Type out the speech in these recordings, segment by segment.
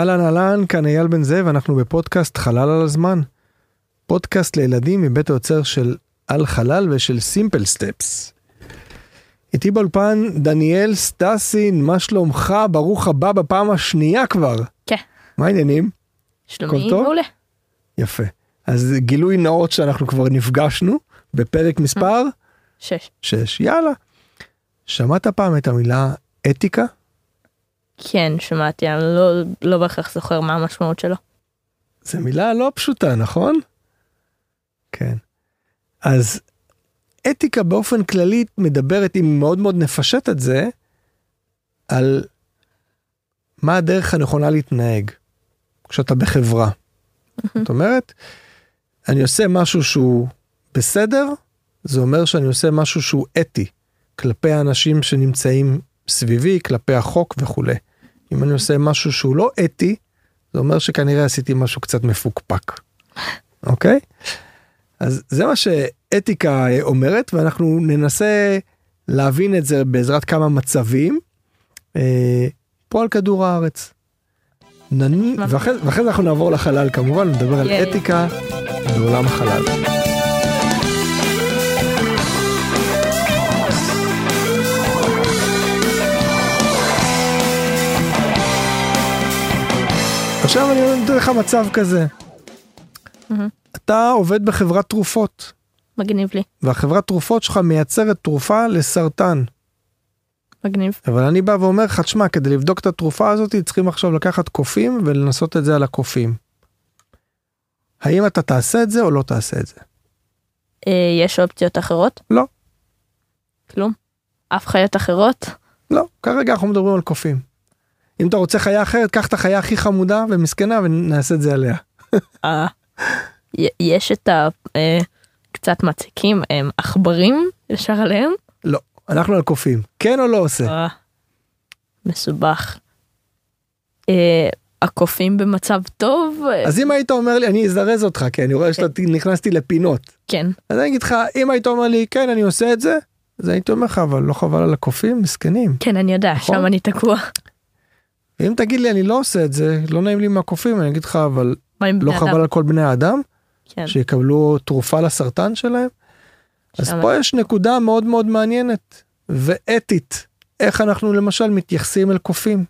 אהלן אהלן, כאן אייל בן זאב, אנחנו בפודקאסט חלל על הזמן. פודקאסט לילדים מבית היוצר של על חלל ושל סימפל סטפס. איתי באולפן דניאל סטסין, מה שלומך? ברוך הבא בפעם השנייה כבר. כן. מה העניינים? שלומי? מעולה. יפה. אז גילוי נאות שאנחנו כבר נפגשנו בפרק מספר שש. 6. יאללה. שמעת פעם את המילה אתיקה? כן, שמעתי, אני לא, לא בהכרח זוכר מה המשמעות שלו. זו מילה לא פשוטה, נכון? כן. אז אתיקה באופן כללי מדברת, אם מאוד מאוד נפשט את זה, על מה הדרך הנכונה להתנהג כשאתה בחברה. זאת אומרת, אני עושה משהו שהוא בסדר, זה אומר שאני עושה משהו שהוא אתי, כלפי האנשים שנמצאים סביבי, כלפי החוק וכולי. אם אני עושה משהו שהוא לא אתי, זה אומר שכנראה עשיתי משהו קצת מפוקפק, אוקיי? אז זה מה שאתיקה אומרת, ואנחנו ננסה להבין את זה בעזרת כמה מצבים אה, פה על כדור הארץ. ננ... ואחרי, ואחרי זה אנחנו נעבור לחלל כמובן, נדבר על. אתיקה בעולם החלל. עכשיו אני נותן לך מצב כזה. מהמם. אתה עובד בחברת תרופות, מגניב לי, והחברת תרופות שלך מייצרת תרופה לסרטן. מגניב. אבל אני בא ואומר לך, תשמע, כדי לבדוק את התרופה הזאת, צריכים עכשיו לקחת קופים ולנסות את זה על הקופים. האם אתה תעשה את זה או לא תעשה את זה? אה, יש אופציות אחרות? לא. כלום? אף חיות אחרות? לא, כרגע אנחנו מדברים על קופים. אם אתה רוצה חיה אחרת, קח את החיה הכי חמודה ומסכנה ונעשה את זה עליה. אה, יש את ה... אה, מציקים, הם עכברים ישר עליהם? לא, אנחנו על קופים. כן או לא עושה? אה, מסובך. אה, הקופים במצב טוב? אה, אז אם היית אומר לי, אני אזרז אותך, כי אני רואה שאתה נכנסתי לפינות. כן. אז אני אגיד לך, אם היית אומר לי, כן, אני עושה את זה, אז הייתי אומר לך, אבל לא חבל על הקופים? מסכנים. כן, אני יודע, נכון? שם אני תקוע. ואם תגיד לי, אני לא עושה את זה, לא נעים לי מהקופים, אני אגיד לך, אבל לא בני אדם? חבל על כל בני האדם, כן. שיקבלו תרופה לסרטן שלהם? אז שם- פה יש נקודה מאוד מאוד מעניינת ואתית, איך אנחנו למשל מתייחסים אל קופים.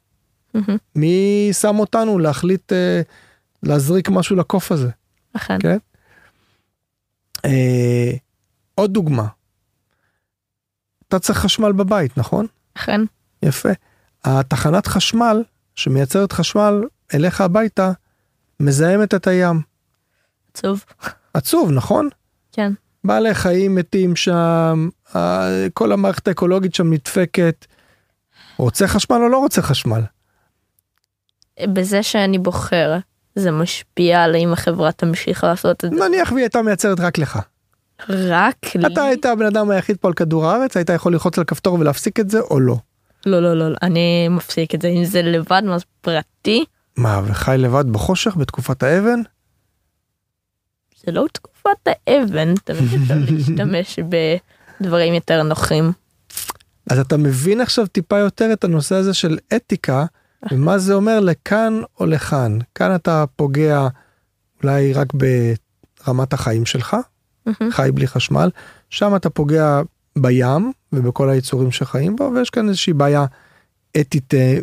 מהמם, מי שם אותנו להחליט אה, להזריק משהו לקוף הזה? אכן. כן. אה, עוד דוגמה. אתה צריך חשמל בבית, נכון? אכן. יפה. התחנת חשמל שמייצרת חשמל אליך הביתה מזהמת את הים. עצוב. עצוב, נכון? כן. בעלי חיים מתים שם, כל המערכת האקולוגית שם נדפקת. רוצה חשמל או לא רוצה חשמל? בזה שאני בוחר, זה משפיע על אם החברה תמשיך לעשות את זה נניח והיא הייתה מייצרת רק לך. רק לי. אתה היית הבן אדם היחיד פה על כדור הארץ, היית יכול ללחוץ על כפתור ולהפסיק את זה או לא. לא, לא, לא, אני מפסיק את זה. אם זה לבד, מה זה פרטי, מה, וחי לבד בחושך בתקופת האבן? זה לא תקופת האבן, תמיד אפשר להשתמש בדברים יותר נוחים. אז אתה מבין עכשיו טיפה יותר את הנושא הזה של אתיקה, ומה זה אומר לכאן או לכאן. כאן אתה פוגע אולי רק ברמת החיים שלך. חי בלי חשמל, שם אתה פוגע בים ובכל היצורים שחיים בו, ויש כאן איזושהי בעיה אתית אה,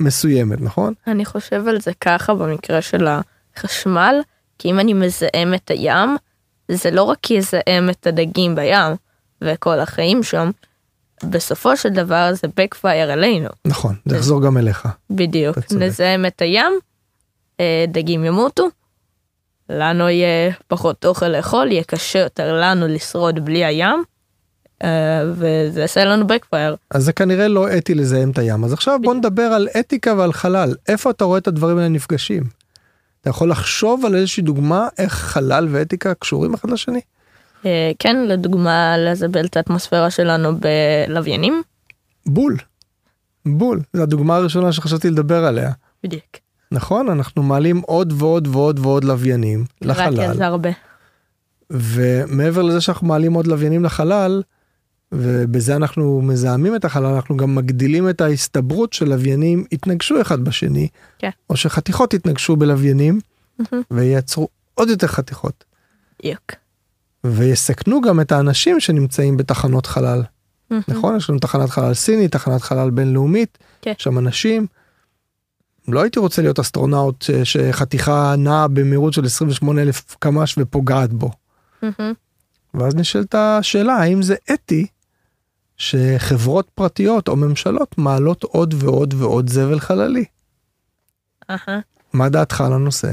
מסוימת, נכון? אני חושב על זה ככה במקרה של החשמל, כי אם אני מזהם את הים, זה לא רק יזהם את הדגים בים וכל החיים שם, בסופו של דבר זה backfire עלינו. נכון, זה יחזור גם אליך. בדיוק. נזהם את הים, אה, דגים ימותו, לנו יהיה פחות אוכל לאכול, יהיה קשה יותר לנו לשרוד בלי הים, וזה יעשה לנו backfire. אז זה כנראה לא אתי לזהם את הים. אז עכשיו בוא נדבר על אתיקה ועל חלל. איפה אתה רואה את הדברים האלה נפגשים? אתה יכול לחשוב על איזושהי דוגמה איך חלל ואתיקה קשורים אחד לשני? אה, כן, לדוגמה, לזבל את האטמוספירה שלנו בלוויינים. בול. בול. זו הדוגמה הראשונה שחשבתי לדבר עליה. בדיוק. נכון? אנחנו מעלים עוד ועוד ועוד ועוד לוויינים לחלל. ומעבר לזה שאנחנו מעלים עוד לוויינים לחלל, ובזה אנחנו מזהמים את החלל, אנחנו גם מגדילים את ההסתברות שלוויינים יתנגשו אחד בשני, כן. או שחתיכות יתנגשו בלוויינים מהמם. וייצרו עוד יותר חתיכות, בדיוק. ויסכנו גם את האנשים שנמצאים בתחנות חלל. נכון? יש לנו תחנת חלל סינית, תחנת חלל בינלאומית, כן. שם אנשים. לא הייתי רוצה להיות אסטרונאוט שחתיכה נעה במהירות של 28 אלף קמ"ש ופוגעת בו. מהמם. ואז נשאלת השאלה האם זה אתי שחברות פרטיות או ממשלות מעלות עוד ועוד ועוד זבל חללי. אהה. מה דעתך על הנושא?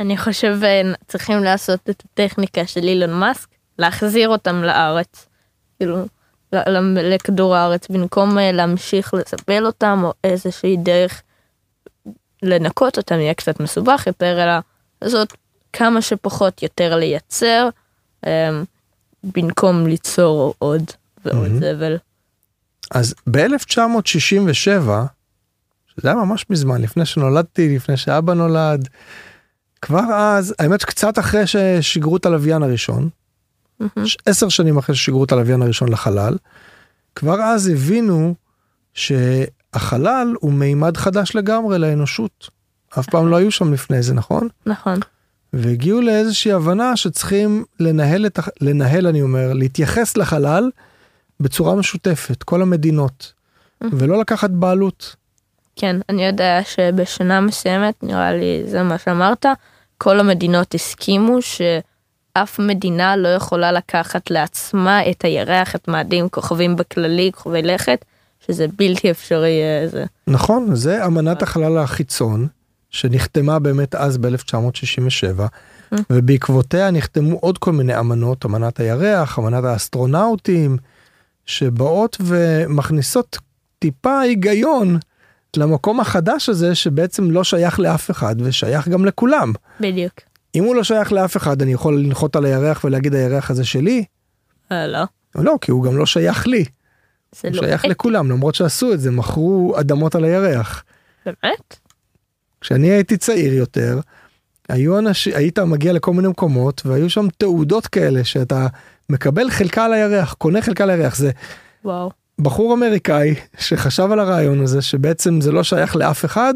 אני חושב אה, צריכים לעשות את הטכניקה של אילון מאסק, להחזיר אותם לארץ, כאילו, לכדור הארץ, במקום אה, להמשיך לסבל אותם, או איזושהי דרך לנקות אותם, יהיה קצת מסובך יותר, אלא לעשות כמה שפחות יותר לייצר, אה, במקום ליצור עוד ועוד מהמם. זבל. אז ב-1967, שזה היה ממש מזמן, לפני שנולדתי, לפני שאבא נולד, כבר אז, האמת שקצת אחרי ששיגרו את הלוויין הראשון, עשר שנים אחרי ששיגרו את הלוויין הראשון לחלל, כבר אז הבינו שהחלל הוא מימד חדש לגמרי לאנושות. אף פעם לא היו שם לפני זה, נכון? נכון. והגיעו לאיזושהי הבנה שצריכים לנהל את, לנהל אני אומר, להתייחס לחלל בצורה משותפת, כל המדינות, ולא לקחת בעלות. כן, אני יודע שבשנה מסוימת, נראה לי זה מה שאמרת, כל המדינות הסכימו שאף מדינה לא יכולה לקחת לעצמה את הירח, את מאדים, כוכבים בכללי, כוכבי לכת, שזה בלתי אפשרי. אה, זה. נכון, זה אמנת החלל החיצון, שנחתמה באמת אז ב-1967, ובעקבותיה נחתמו עוד כל מיני אמנות, אמנת הירח, אמנת האסטרונאוטים, שבאות ומכניסות טיפה היגיון למקום החדש הזה, שבעצם לא שייך לאף אחד ושייך גם לכולם. בדיוק. אם הוא לא שייך לאף אחד, אני יכול לנחות על הירח ולהגיד הירח הזה שלי? אה, לא, לא, כי הוא גם לא שייך לי, זה הוא לא שייך אתי. לכולם, למרות שעשו את זה, מכרו אדמות על הירח. באמת? כשאני הייתי צעיר יותר, היו אנשים, היית מגיע לכל מיני מקומות והיו שם תעודות כאלה שאתה מקבל חלקה על הירח, קונה חלקה על הירח, זה וואו. בחור אמריקאי שחשב על הרעיון הזה שבעצם זה לא שייך לאף אחד,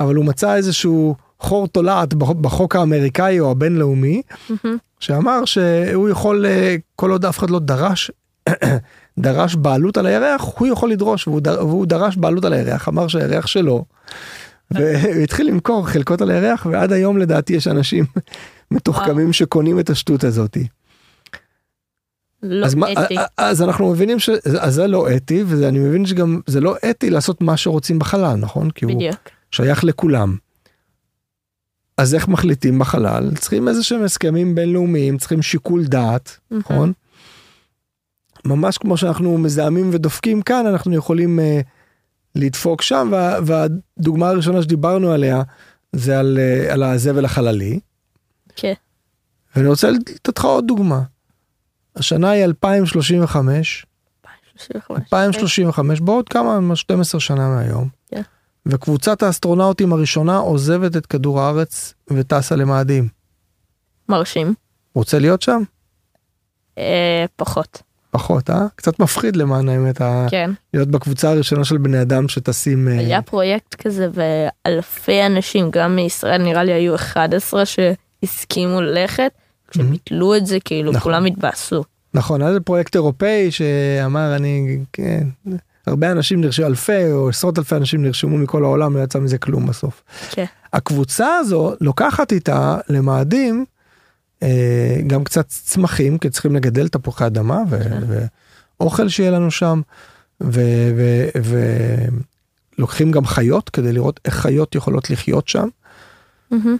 אבל הוא מצא איזשהו חור תולעת בח- בחוק האמריקאי או הבינלאומי, מהמם. שאמר שהוא יכול, אה, כל עוד אף אחד לא דרש, דרש בעלות על הירח, הוא יכול לדרוש, והוא, דר, והוא דרש בעלות על הירח, אמר שהירח שלו, והוא התחיל למכור חלקות על הירח, ועד היום לדעתי יש אנשים מתוחכמים שקונים את השטות הזאתי. לא אז, מה, אתי. אז אנחנו מבינים שזה לא אתי, ואני מבין שגם זה לא אתי לעשות מה שרוצים בחלל, נכון? כי הוא בדיוק. שייך לכולם. אז איך מחליטים בחלל? צריכים איזה שהם הסכמים בינלאומיים, צריכים שיקול דעת, נכון? ממש כמו שאנחנו מזהמים ודופקים כאן, אנחנו יכולים uh, לדפוק שם, וה, והדוגמה הראשונה שדיברנו עליה זה על, uh, על הזבל החללי. כן. ואני רוצה לתת לך עוד דוגמה. השנה היא 2035, 35. 2035, בעוד כמה, 12 שנה מהיום. כן. וקבוצת האסטרונאוטים הראשונה עוזבת את כדור הארץ וטסה למאדים. מרשים. רוצה להיות שם? אה, פחות. פחות, אה? קצת מפחיד למען האמת, כן. להיות בקבוצה הראשונה של בני אדם שטסים... אה, היה פרויקט כזה ואלפי אנשים, גם מישראל נראה לי היו 11 שהסכימו ללכת, כשביטלו את זה כאילו נכון. כולם התבאסו. נכון, היה איזה פרויקט אירופאי שאמר אני, כן, הרבה אנשים נרשמו, אלפי או עשרות אלפי אנשים נרשמו מכל העולם, לא יצא מזה כלום בסוף. כן. הקבוצה הזו לוקחת איתה למאדים אה, גם קצת צמחים, כי צריכים לגדל תפוחי אדמה ו- כן. ואוכל שיהיה לנו שם, ולוקחים גם חיות כדי לראות איך חיות יכולות לחיות שם. מהמם.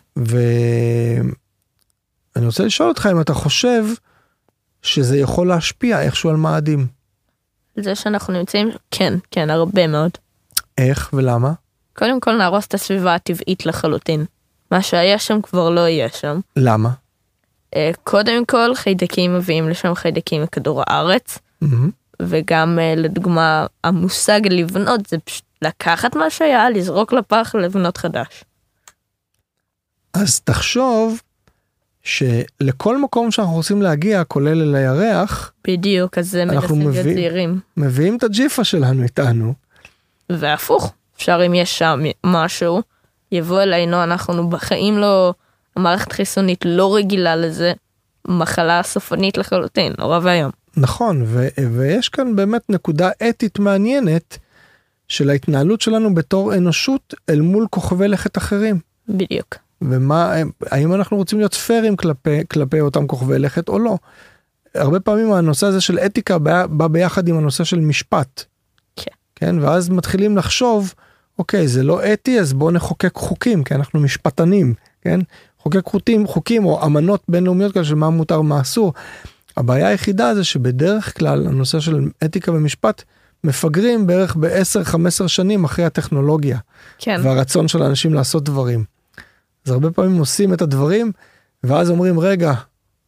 ואני רוצה לשאול אותך אם אתה חושב שזה יכול להשפיע איכשהו על מאדים. זה שאנחנו נמצאים, כן, כן, הרבה מאוד. איך ולמה? קודם כל נהרוס את הסביבה הטבעית לחלוטין. מה שהיה שם כבר לא יהיה שם. למה? אה, קודם כל חיידקים מביאים לשם חיידקים מכדור הארץ, מהמם. וגם אה, לדוגמה המושג לבנות זה פשוט לקחת מה שהיה, לזרוק לפח, לבנות חדש. אז תחשוב שלכל מקום שאנחנו רוצים להגיע, כולל אל הירח, בדיוק, אז זה אנחנו מנסים להיות מבין- זהירים. מביאים את הג'יפה שלנו איתנו. והפוך, אפשר אם יש שם משהו, יבוא אלינו, אנחנו בחיים לא, המערכת חיסונית לא רגילה לזה, מחלה סופנית לחלוטין, נורא ואיום. נכון, ו- ויש כאן באמת נקודה אתית מעניינת של ההתנהלות שלנו בתור אנושות אל מול כוכבי לכת אחרים. בדיוק. ומה, האם אנחנו רוצים להיות פיירים כלפי, כלפי אותם כוכבי לכת או לא. הרבה פעמים הנושא הזה של אתיקה בא, בא ביחד עם הנושא של משפט. כן. כן, ואז מתחילים לחשוב, אוקיי, זה לא אתי, אז בואו נחוקק חוקים, כי אנחנו משפטנים, כן? חוקק חוקים, חוקים או אמנות בינלאומיות כאלה של מה מותר, מה אסור. הבעיה היחידה זה שבדרך כלל הנושא של אתיקה ומשפט מפגרים בערך ב-10-15 שנים אחרי הטכנולוגיה. כן, והרצון של האנשים לעשות דברים. אז הרבה פעמים עושים את הדברים ואז אומרים רגע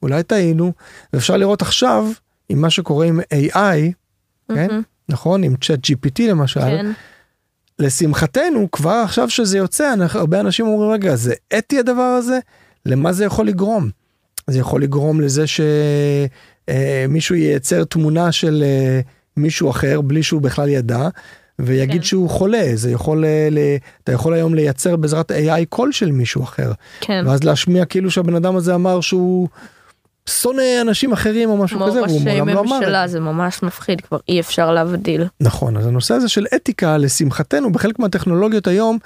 אולי טעינו ואפשר לראות עכשיו עם מה שקורה עם AI כן? מהמם, נכון? עם צ'אט GPT למשל. כן, לשמחתנו כבר עכשיו שזה יוצא אנחנו- הרבה אנשים אומרים רגע זה אתי הדבר הזה? למה זה יכול לגרום. זה יכול לגרום לזה שמישהו ייצר תמונה של אה, מישהו אחר בלי שהוא בכלל ידע ויגיד כן. שהוא חולה זה יכול אה, ל... אתה יכול היום לייצר בעזרת AI קול של מישהו אחר כן. ואז להשמיע כאילו שהבן אדם הזה אמר שהוא שונא אנשים אחרים או משהו כזה והוא ראשי מעולם לא אמר. ממשלה זה ממש מפחיד כבר אי אפשר להבדיל. נכון אז הנושא הזה של אתיקה לשמחתנו בחלק מהטכנולוגיות היום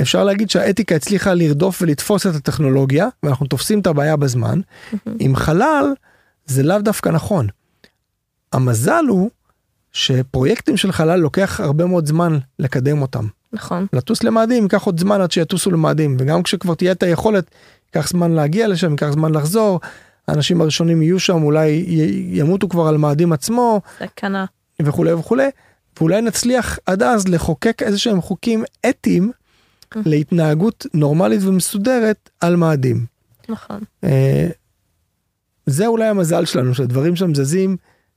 אפשר להגיד שהאתיקה הצליחה לרדוף ולתפוס את הטכנולוגיה ואנחנו תופסים את הבעיה בזמן. עם חלל זה לאו דווקא נכון. המזל הוא שפרויקטים של חלל לוקח הרבה מאוד זמן לקדם אותם. נכון. לטוס למאדים ייקח עוד זמן עד שיטוסו למאדים וגם כשכבר תהיה את היכולת ייקח זמן להגיע לשם ייקח זמן לחזור. האנשים הראשונים יהיו שם אולי י- ימותו כבר על מאדים עצמו סכנה. וכולי וכולי ואולי נצליח עד אז לחוקק איזה שהם חוקים אתיים להתנהגות נורמלית ומסודרת על מאדים. נכון. אה, זה אולי המזל שלנו שהדברים שם זזים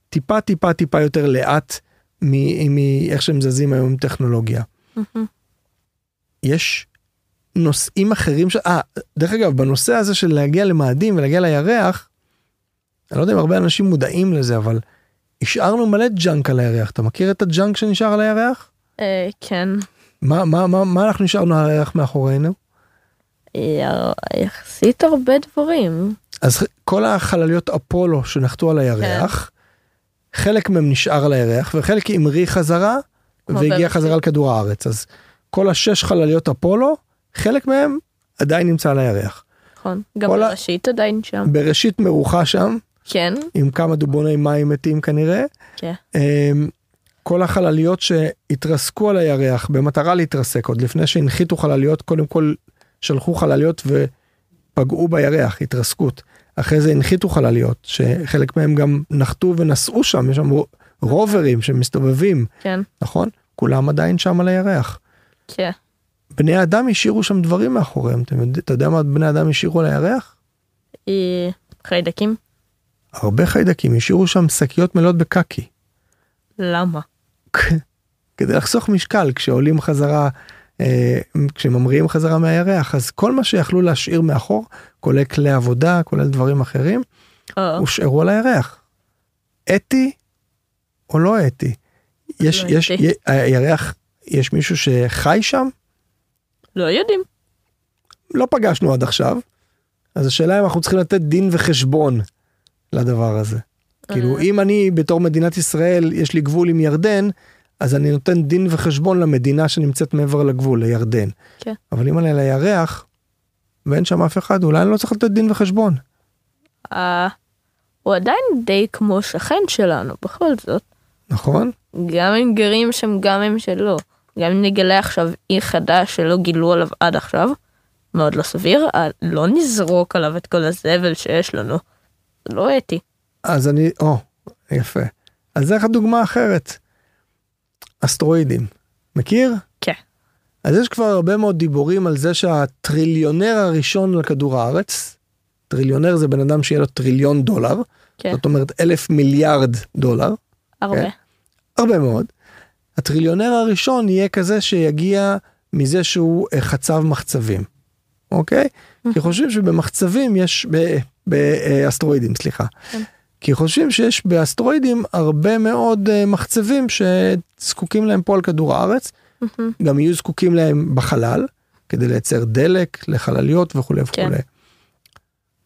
טיפה טיפה טיפה יותר לאט מאיך שהם זזים היום עם טכנולוגיה. מהמם, יש נושאים אחרים ש... אה, דרך אגב בנושא הזה של להגיע למאדים ולהגיע לירח. אני לא יודע אם הרבה אנשים מודעים לזה אבל השארנו מלא junk על הירח אתה מכיר את ה junk שנשאר על הירח? אה, כן. מה מה מה מה אנחנו השארנו על הירח מאחורינו? אה, יחסית הרבה דברים. אז כל החלליות אפולו שנחתו על הירח, חלק מהם נשאר על הירח וחלק המריא חזרה והגיע בראשית. חזרה לכדור הארץ. אז כל השש חלליות אפולו, חלק מהם עדיין נמצא על הירח. נכון. גם כל ה- בראשית עדיין שם. בראשית מרוחה שם, כן. עם כמה דובוני מים מתים כנראה. כן. אמ, כל החלליות שהתרסקו על הירח במטרה להתרסק עוד לפני שהנחיתו חלליות קודם כל שלחו חלליות ופגעו בירח התרסקות אחרי זה הנחיתו חלליות שחלק מהם גם נחתו ונסעו שם יש שם רו- רוברים שמסתובבים כן. נכון כולם עדיין שם על הירח. כן. בני אדם השאירו שם דברים מאחוריהם אתה יודע, אתה יודע מה בני אדם השאירו על הירח? אה, חיידקים? הרבה חיידקים השאירו שם שקיות מלאות בקקי. למה? כדי לחסוך משקל כשעולים חזרה כשממריאים חזרה מהירח אז כל מה שיכלו להשאיר מאחור כולל כלי עבודה כולל דברים אחרים הושארו על הירח. אתי או לא אתי? יש לא יש אתי. י- הירח יש מישהו שחי שם לא יודעים. לא פגשנו עד עכשיו. אז השאלה אם אנחנו צריכים לתת דין וחשבון לדבר הזה. כאילו אה. אם אני בתור מדינת ישראל יש לי גבול עם ירדן אז אני נותן דין וחשבון למדינה שנמצאת מעבר לגבול לירדן. כן. אבל אם אני על הירח ואין שם אף אחד אולי אני לא צריך לתת דין וחשבון. אה, הוא עדיין די כמו שכן שלנו בכל זאת. נכון? גם אם גרים שם גם אם שלא. גם אם נגלה עכשיו אי חדש שלא גילו עליו עד עכשיו. מאוד לא סביר. אה, לא נזרוק עליו את כל הזבל שיש לנו. זה לא אתי. אז אני או יפה. אז זה לך דוגמה אחרת. אסטרואידים. מכיר? כן. אז יש כבר הרבה מאוד דיבורים על זה שהטריליונר הראשון על כדור הארץ, טריליונר זה בן אדם שיהיה לו טריליון דולר, כן. זאת אומרת אלף מיליארד דולר, הרבה. כן. הרבה מאוד. הטריליונר הראשון יהיה כזה שיגיע מזה שהוא אה, חצב מחצבים. אוקיי? כי חושבים שבמחצבים יש, באסטרואידים, סליחה. כן. כי חושבים שיש באסטרואידים הרבה מאוד אה, מחצבים שזקוקים להם פה על כדור הארץ, מהמם. גם יהיו זקוקים להם בחלל, כדי לייצר דלק לחלליות וכולי וכולי. כן.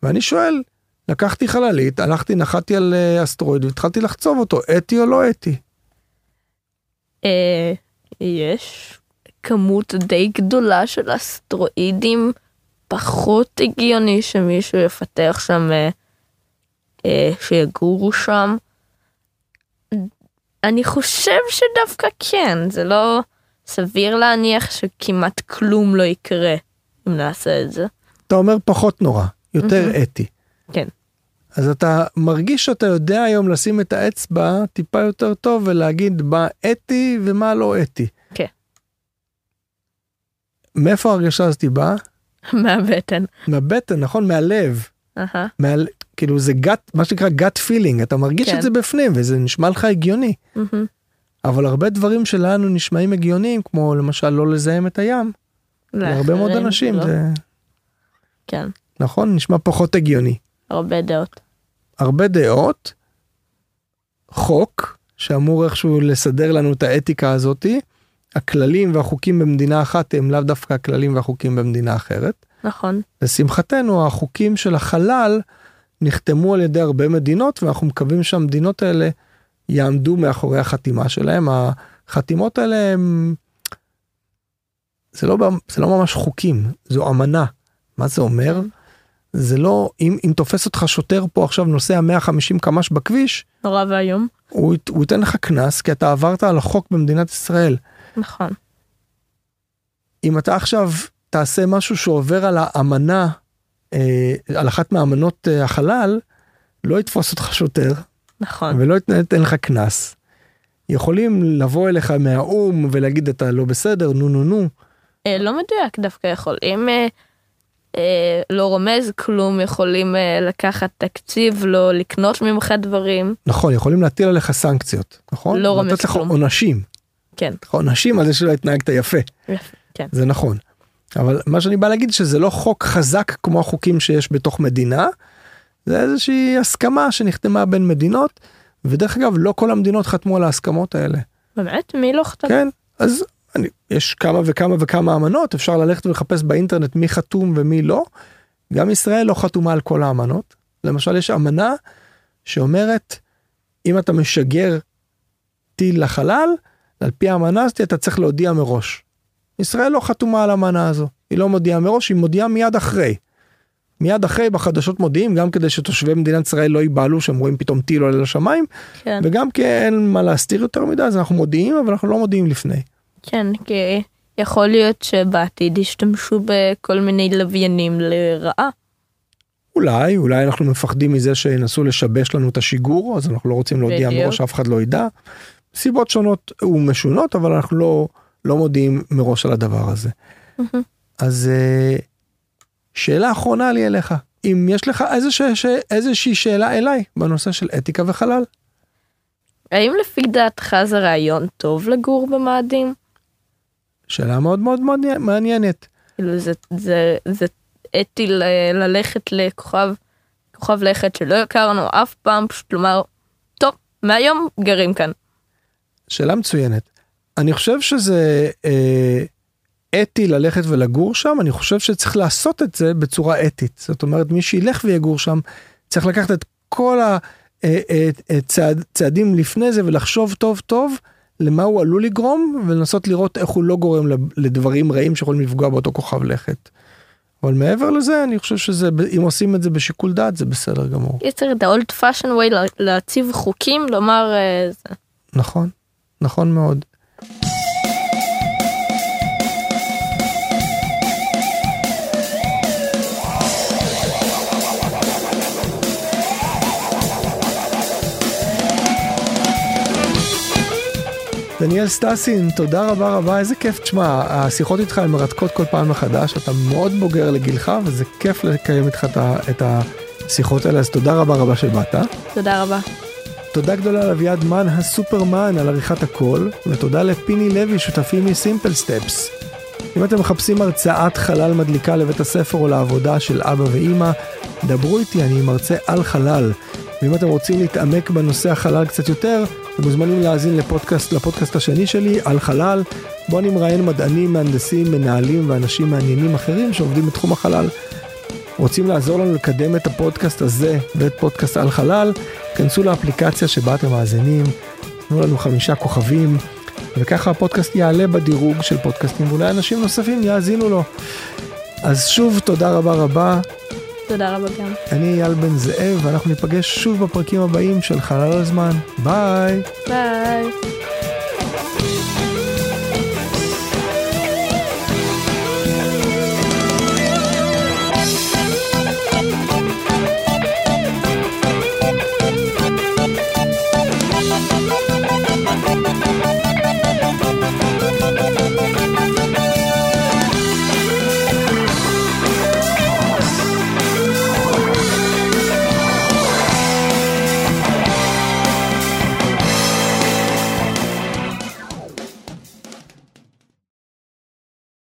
ואני שואל, לקחתי חללית, הלכתי, נחתתי על אה, אסטרואיד והתחלתי לחצוב אותו, אתי או לא אתי? אה, יש כמות די גדולה של אסטרואידים פחות הגיוני שמישהו יפתח שם אה, שיגורו שם. אני חושב שדווקא כן זה לא סביר להניח שכמעט כלום לא יקרה אם נעשה את זה. אתה אומר פחות נורא, יותר מהמם. אתי. כן. אז אתה מרגיש שאתה יודע היום לשים את האצבע טיפה יותר טוב ולהגיד מה אתי ומה לא אתי. כן. מאיפה ההרגשה הזאת באה? מהבטן. מהבטן, נכון? מהלב. אהה. מעל, כאילו זה גאט, מה שנקרא גאט פילינג, אתה מרגיש כן. את זה בפנים וזה נשמע לך הגיוני. מהמם. אבל הרבה דברים שלנו נשמעים הגיוניים, כמו למשל לא לזהם את הים. להרבה מאוד אנשים לא. זה כן. נכון נשמע פחות הגיוני. הרבה דעות. הרבה דעות, חוק שאמור איכשהו לסדר לנו את האתיקה הזאתי, הכללים והחוקים במדינה אחת הם לאו דווקא הכללים והחוקים במדינה אחרת. נכון. לשמחתנו החוקים של החלל נחתמו על ידי הרבה מדינות ואנחנו מקווים שהמדינות האלה יעמדו מאחורי החתימה שלהם. החתימות האלה הם... זה לא, זה לא ממש חוקים, זו אמנה. מה זה אומר? זה לא, אם, אם תופס אותך שוטר פה עכשיו נוסע 150 קמ"ש בכביש, נורא ואיום. הוא, הוא ייתן לך קנס כי אתה עברת על החוק במדינת ישראל. נכון. אם אתה עכשיו תעשה משהו שעובר על האמנה, על אחת מאמנות אה, החלל, לא יתפוס אותך שוטר נכון. ולא ייתן לך קנס. יכולים לבוא אליך מהאו"ם ולהגיד אתה לא בסדר, נו נו נו. אה, לא מדויק דווקא יכולים אה, אה, לא רומז כלום יכולים אה, לקחת תקציב לא לקנות ממך דברים נכון, יכולים להטיל עליך סנקציות, נכון? לא רומז לתת לך כלום. עונשים. כן לך עונשים על זה שלא התנהגת יפה, יפה, כן זה נכון. אבל מה שאני בא להגיד שזה לא חוק חזק כמו החוקים שיש בתוך מדינה, זה איזושהי הסכמה שנחתמה בין מדינות, ודרך אגב לא כל המדינות חתמו על ההסכמות האלה. באמת מי לא חתם כן, אז אני, יש כמה וכמה וכמה אמנות, אפשר ללכת ולחפש באינטרנט מי חתום ומי לא. גם ישראל לא חתומה על כל האמנות. למשל יש אמנה שאומרת אם אתה משגר טיל לחלל, על פי האמנה הזאת אתה צריך להודיע מראש. ישראל לא חתומה על האמנה הזו, היא לא מודיעה מראש, היא מודיעה מיד אחרי. מיד אחרי בחדשות מודיעים גם כדי שתושבי מדינת ישראל לא ייבהלו שהם רואים פתאום טיל עולה לשמיים כן וגם כי אין מה להסתיר יותר מדי אז אנחנו מודיעים אבל אנחנו לא מודיעים לפני. כן כי יכול להיות שבעתיד ישתמשו בכל מיני לוויינים לרעה אולי אולי אנחנו מפחדים מזה שינסו לשבש לנו את השיגור אז אנחנו לא רוצים להודיע בדיוק. מראש אף אחד לא ידע. סיבות שונות ומשונות אבל אנחנו לא לא מודיעים מראש על הדבר הזה. אז אה, שאלה אחרונה לי אליך אם יש לך איזושהי, ש- איזושהי שאלה אליי בנושא של אתיקה וחלל. האם לפי דעתך זה רעיון טוב לגור במאדים שאלה מאוד מאוד מאוד מעניינת. כאילו זה זה זה אתי ל- ללכת לכוכב כוכב לכת שלא הכרנו אף פעם פשוט לומר טוב מהיום גרים כאן שאלה מצוינת. אני חושב שזה אה, אתי ללכת ולגור שם, אני חושב שצריך לעשות את זה בצורה אתית. זאת אומרת, מי שילך ויגור שם, צריך לקחת את כל הצעדים לפני זה ולחשוב טוב טוב למה הוא עלול לגרום, ולנסות לראות איך הוא לא גורם לדברים רעים שיכולים לפגוע באותו כוכב לכת. אבל מעבר לזה, אני חושב שזה, אם עושים את זה בשיקול דעת, זה בסדר גמור. יצר את ה-old fashion way לה- להציב חוקים לומר אה. נכון, נכון מאוד. דניאל סטסין, תודה רבה רבה, איזה כיף, תשמע, השיחות איתך הן מרתקות כל פעם מחדש, אתה מאוד בוגר לגילך, וזה כיף לקיים איתך את השיחות האלה, אז תודה רבה רבה שבאת. תודה רבה. תודה גדולה לאביעד מן הסופרמן על עריכת הקול, ותודה לפיני לוי שותפים מסימפל סטפס. אם אתם מחפשים הרצאת חלל מדליקה לבית הספר או לעבודה של אבא ואימא, דברו איתי, אני מרצה על חלל. ואם אתם רוצים להתעמק בנושא החלל קצת יותר, אתם מוזמנים להאזין לפודקאסט, לפודקאסט השני שלי, על חלל. בו אני מראיין מדענים, מהנדסים, מנהלים ואנשים מעניינים אחרים שעובדים בתחום החלל. רוצים לעזור לנו לקדם את הפודקאסט הזה ואת פודקאסט על חלל, כנסו לאפליקציה שבה אתם מאזינים, תנו לנו חמישה כוכבים, וככה הפודקאסט יעלה בדירוג של פודקאסטים, ואולי אנשים נוספים יאזינו לו. אז שוב, תודה רבה רבה. תודה רבה גם. אני אייל בן זאב, ואנחנו ניפגש שוב בפרקים הבאים של חלל הזמן. ביי. ביי.